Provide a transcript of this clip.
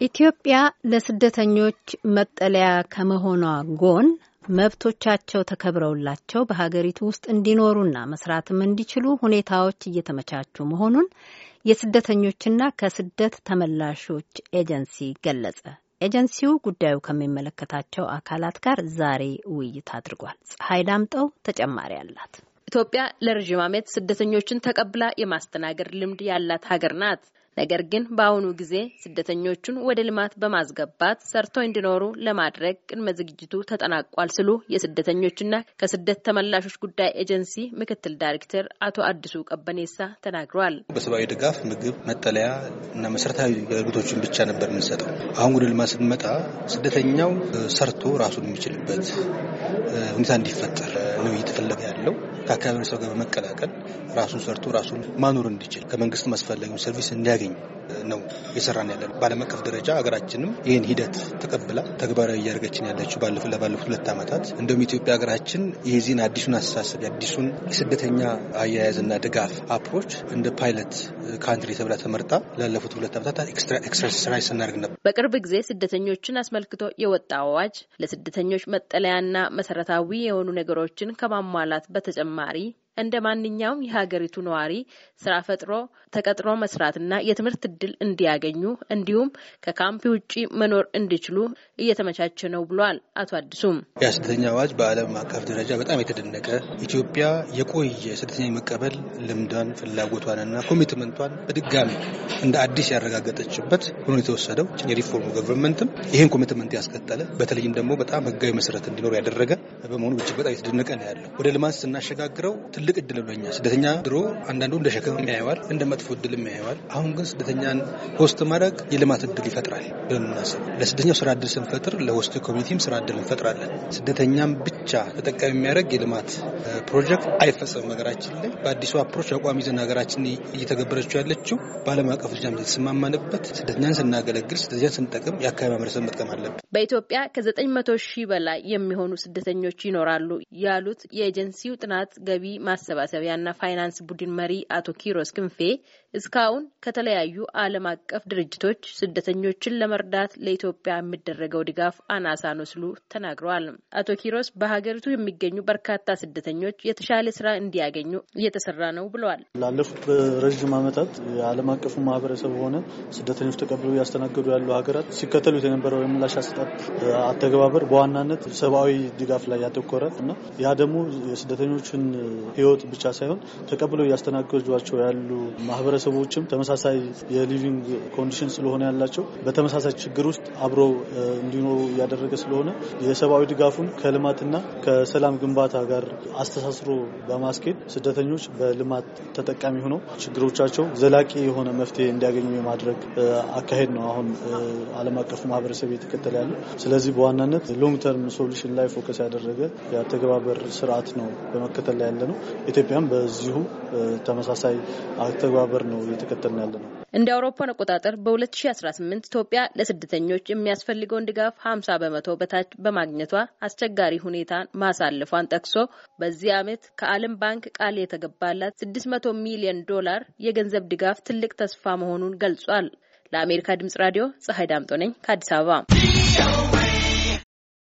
ኢትዮጵያ ለስደተኞች መጠለያ ከመሆኗ ጎን መብቶቻቸው ተከብረውላቸው በሀገሪቱ ውስጥ እንዲኖሩና መስራትም እንዲችሉ ሁኔታዎች እየተመቻቹ መሆኑን የስደተኞችና ከስደት ተመላሾች ኤጀንሲ ገለጸ። ኤጀንሲው ጉዳዩ ከሚመለከታቸው አካላት ጋር ዛሬ ውይይት አድርጓል። ፀሐይ ዳምጠው ተጨማሪ አላት። ኢትዮጵያ ለረዥም ዓመት ስደተኞችን ተቀብላ የማስተናገድ ልምድ ያላት ሀገር ናት። ነገር ግን በአሁኑ ጊዜ ስደተኞቹን ወደ ልማት በማስገባት ሰርተው እንዲኖሩ ለማድረግ ቅድመ ዝግጅቱ ተጠናቋል ሲሉ የስደተኞችና ከስደት ተመላሾች ጉዳይ ኤጀንሲ ምክትል ዳይሬክተር አቶ አዲሱ ቀበኔሳ ተናግረዋል። በሰብአዊ ድጋፍ ምግብ፣ መጠለያ እና መሰረታዊ አገልግሎቶችን ብቻ ነበር የምንሰጠው። አሁን ወደ ልማት ስንመጣ ስደተኛው ሰርቶ ራሱን የሚችልበት ሁኔታ እንዲፈጠር ነው እየተፈለገ ያለው። ከአካባቢ ሰው ጋር በመቀላቀል ራሱን ሰርቶ ራሱን ማኖር እንዲችል ከመንግስት የሚያስፈልገውን service እንዲያገኝ ነው የሰራን ያለን። በዓለም አቀፍ ደረጃ ሀገራችንም ይህን ሂደት ተቀብላ ተግባራዊ እያደረገችን ያለችው ለባለፉት ሁለት ዓመታት እንደውም ኢትዮጵያ ሀገራችን የዚህን አዲሱን አስተሳሰብ የአዲሱን የስደተኛ አያያዝና ድጋፍ approach እንደ pilot country ተብላ ተመርጣ ላለፉት ሁለት ዓመታት exercise ስናደርግ ነበር። በቅርብ ጊዜ ስደተኞችን አስመልክቶ የወጣ አዋጅ ለስደተኞች መጠለያና መሰረታዊ የሆኑ ነገሮችን ከማሟላት በተጨማሪ እንደ ማንኛውም የሀገሪቱ ነዋሪ ስራ ፈጥሮ ተቀጥሮ መስራትና የትምህርት እድል እንዲያገኙ እንዲሁም ከካምፕ ውጪ መኖር እንዲችሉ እየተመቻቸ ነው ብሏል። አቶ አዲሱም የስደተኛ አዋጅ በዓለም አቀፍ ደረጃ በጣም የተደነቀ ኢትዮጵያ የቆየ ስደተኛ የመቀበል ልምዷን ፍላጎቷንና commitment ኧን በድጋሚ እንደ አዲስ ያረጋገጠችበት ሆኖ የተወሰደው የ reform ኡ government ም ይህን commitment ያስከተለ በተለይም ደግሞ በጣም ህጋዊ መሰረት እንዲኖር ያደረገ በመሆኑ እጅግ በጣም የተደነቀ ነው ያለው። ወደ ልማት ስናሸጋግረው ትልቅ እድል ብለን ስደተኛ ድሮ አንዳንዱ እንደ ሸክም ያየዋል፣ እንደ መጥፎ እድል ያየዋል። አሁን ግን ስደተኛን host ማድረግ የልማት እድል ይፈጥራል ብለን ለስደተኛው ስራ እድል ስንፈጥር ለ host community ም ስራ እድል እንፈጥራለን። ስደተኛም ብቻ ተጠቃሚ የሚያደርግ የልማት ፕሮጀክት አይፈጸምም። ሀገራችን ላይ በአዲሱ approach አቋም ይዘን ሀገራችን እየተገበረችው ያለችው በዓለም አቀፍ ደረጃ የተስማማንበት ስደተኛን ስናገለግል፣ ስደተኛን ስንጠቅም የአካባቢ ማህበረሰብ መጥቀም አለብን። በኢትዮጵያ ከዘጠኝ መቶ ሺህ በላይ የሚሆኑ ስደተኞች ይኖራሉ ያሉት የኤጀንሲው ጥናት ገቢ ማሰባሰቢያና ፋይናንስ ቡድን መሪ አቶ ኪሮስ ክንፌ እስካሁን ከተለያዩ ዓለም አቀፍ ድርጅቶች ስደተኞችን ለመርዳት ለኢትዮጵያ የሚደረገው ድጋፍ አናሳ ነው ሲሉ ተናግረዋል። አቶ ኪሮስ በሀገሪቱ የሚገኙ በርካታ ስደተኞች የተሻለ ስራ እንዲያገኙ እየተሰራ ነው ብለዋል። ላለፉት ረዥም ዓመታት የዓለም አቀፉ ማህበረሰብ ሆነ ስደተኞች ተቀብለው እያስተናገዱ ያሉ ሀገራት ሲከተሉት የነበረው የምላሽ አሰጣጥ አተገባበር በዋናነት ሰብአዊ ድጋፍ ላይ ያተኮረ እና ያ ደግሞ የስደተኞችን ህይወት ብቻ ሳይሆን ተቀብለው እያስተናገዷቸው ያሉ ማህበረሰቦችም ተመሳሳይ የ living condition ስለሆነ ያላቸው በተመሳሳይ ችግር ውስጥ አብረው እንዲኖሩ እያደረገ ስለሆነ የሰብአዊ ድጋፉን ከልማትና ከሰላም ግንባታ ጋር አስተሳስሮ በማስኬድ ስደተኞች በልማት ተጠቃሚ ሆነው ችግሮቻቸው ዘላቂ የሆነ መፍትሄ እንዲያገኙ የማድረግ አካሄድ ነው አሁን ዓለም አቀፉ ማህበረሰብ እየተከተለ ያለው። ስለዚህ በዋናነት long term solution ላይ focus ያደረገ የአተገባበር ስርዓት ነው በመከተል ላይ ያለ ነው። ኢትዮጵያም በዚሁ ተመሳሳይ አተገባበር ነው እየተከተልን ያለ ነው። እንደ አውሮፓን አቆጣጠር በ2018 ኢትዮጵያ ለስደተኞች የሚያስፈልገውን ድጋፍ 50 በመቶ በታች በማግኘቷ አስቸጋሪ ሁኔታን ማሳለፏን ጠቅሶ በዚህ ዓመት ከዓለም ባንክ ቃል የተገባላት 600 ሚሊዮን ዶላር የገንዘብ ድጋፍ ትልቅ ተስፋ መሆኑን ገልጿል። ለአሜሪካ ድምጽ ራዲዮ ፀሐይ ዳምጦ ነኝ ከአዲስ አበባ